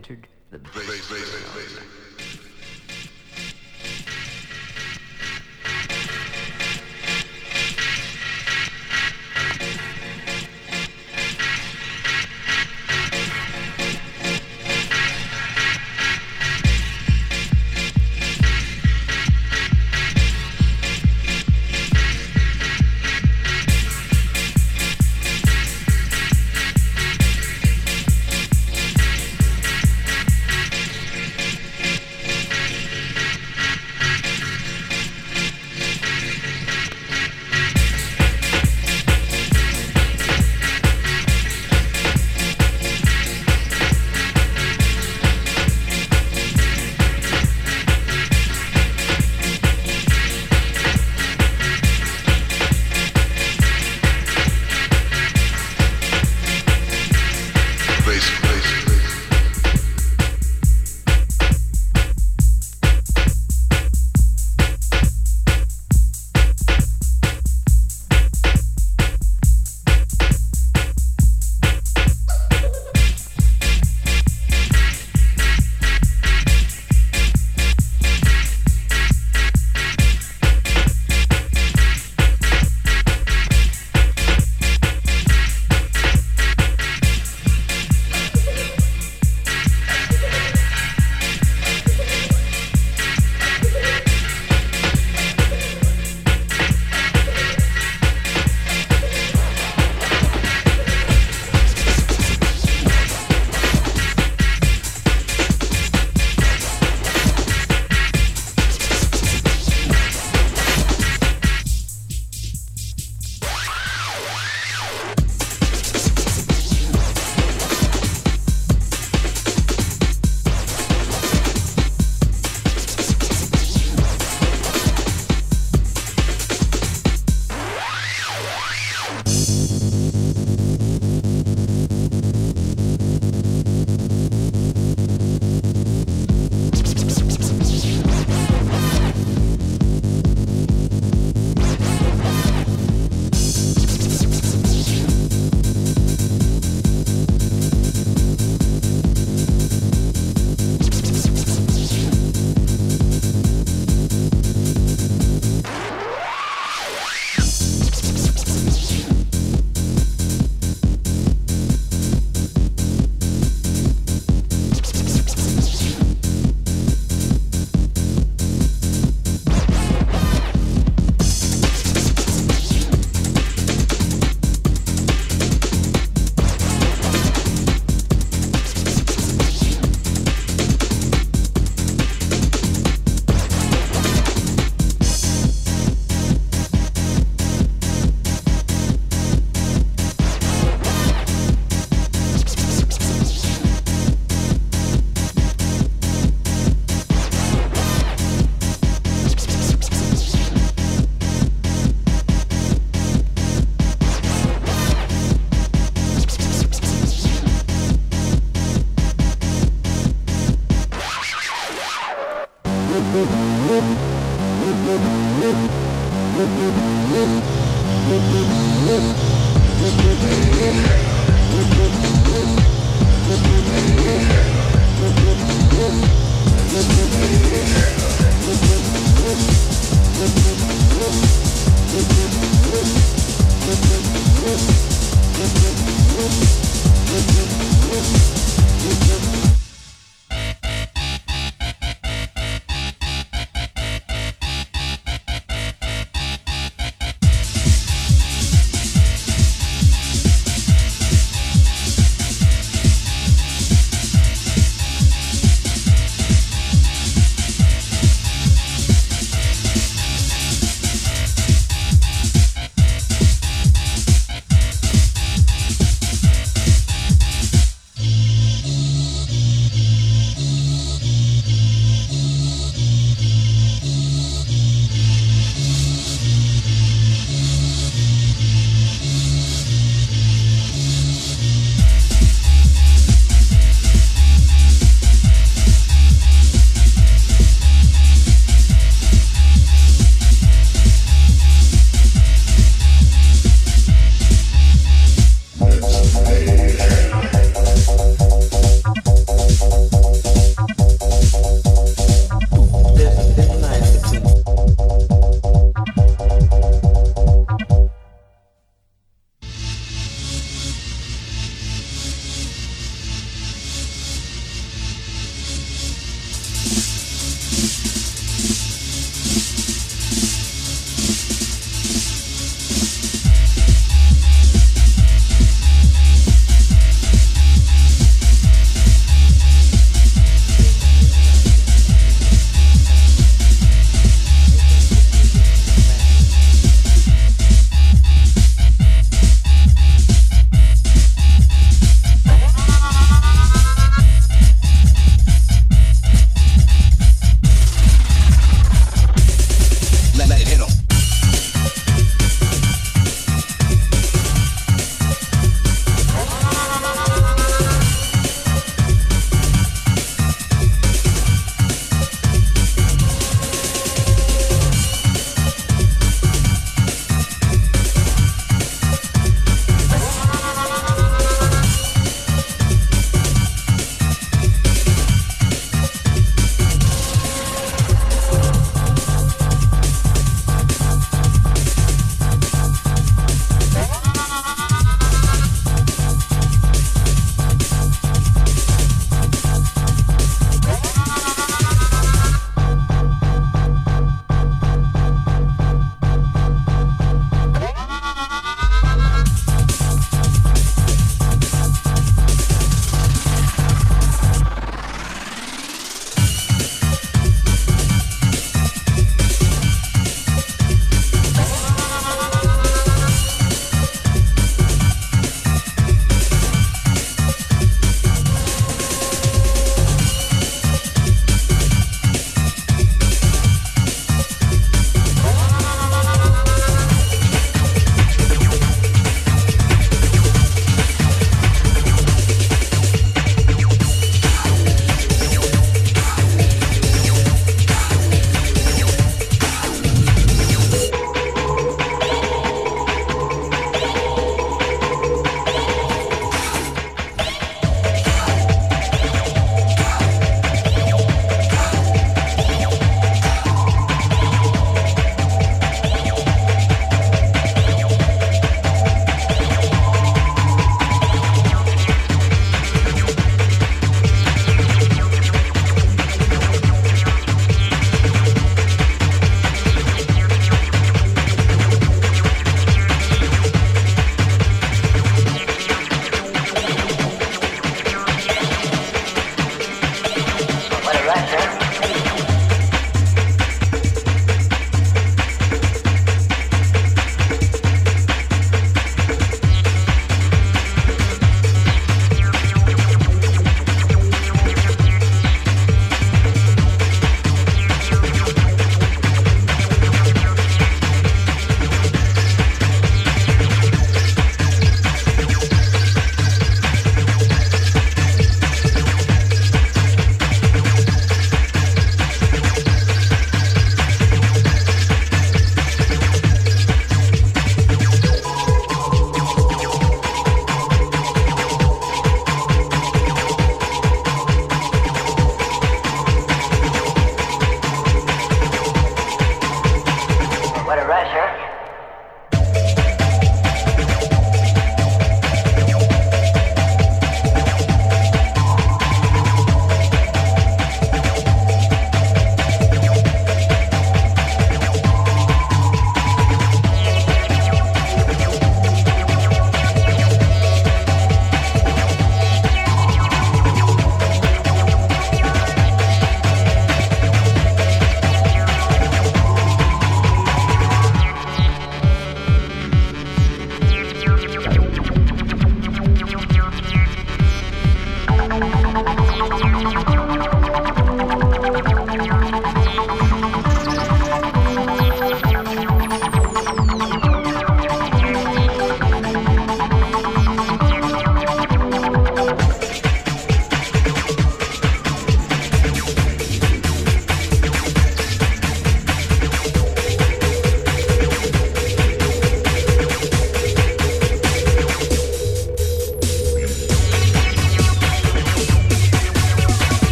entered the base.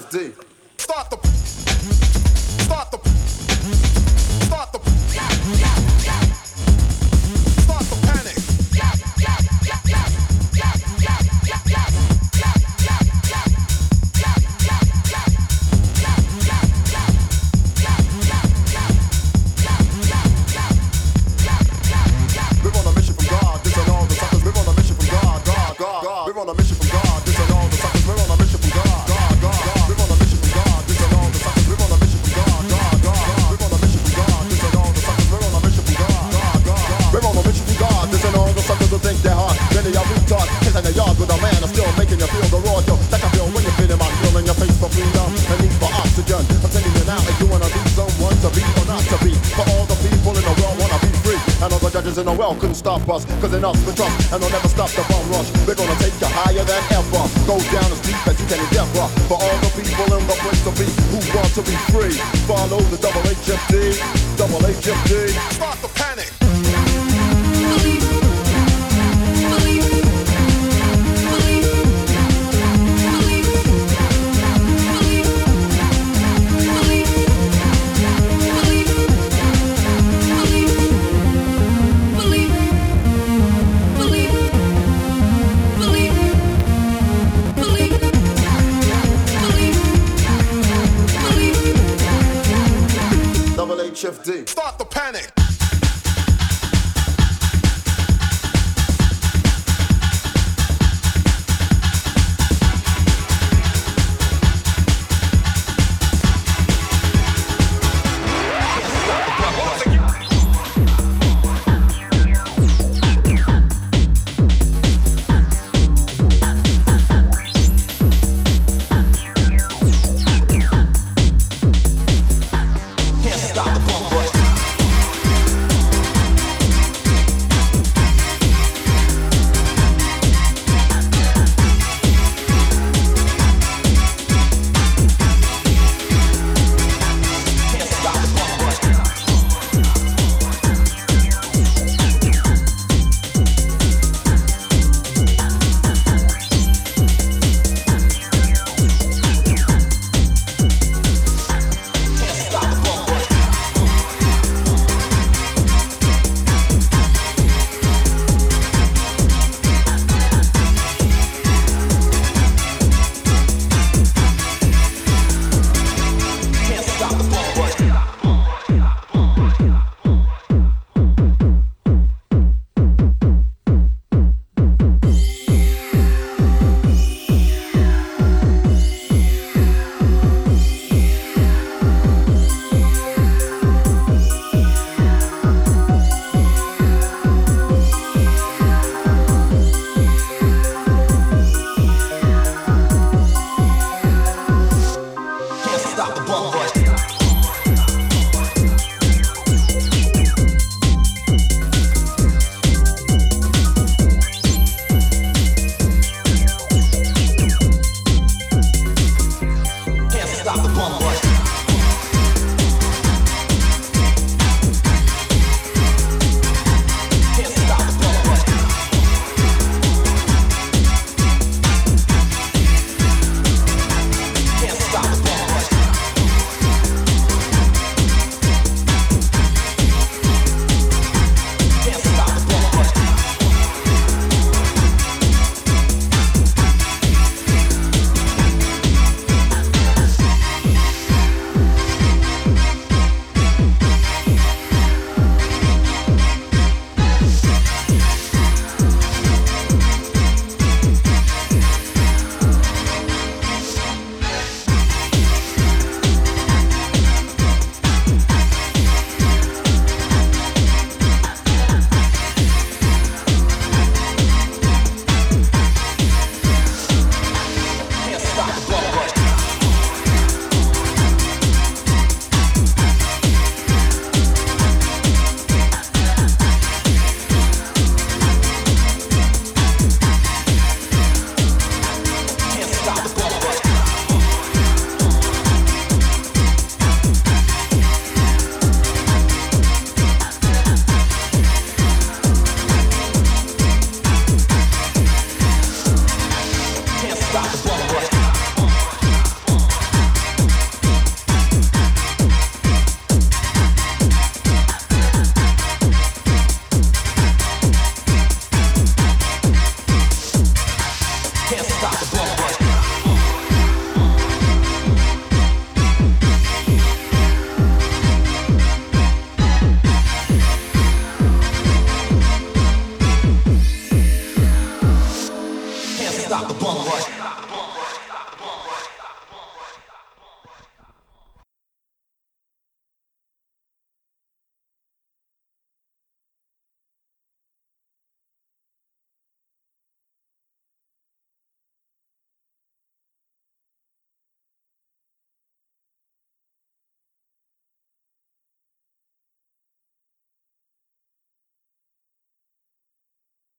stop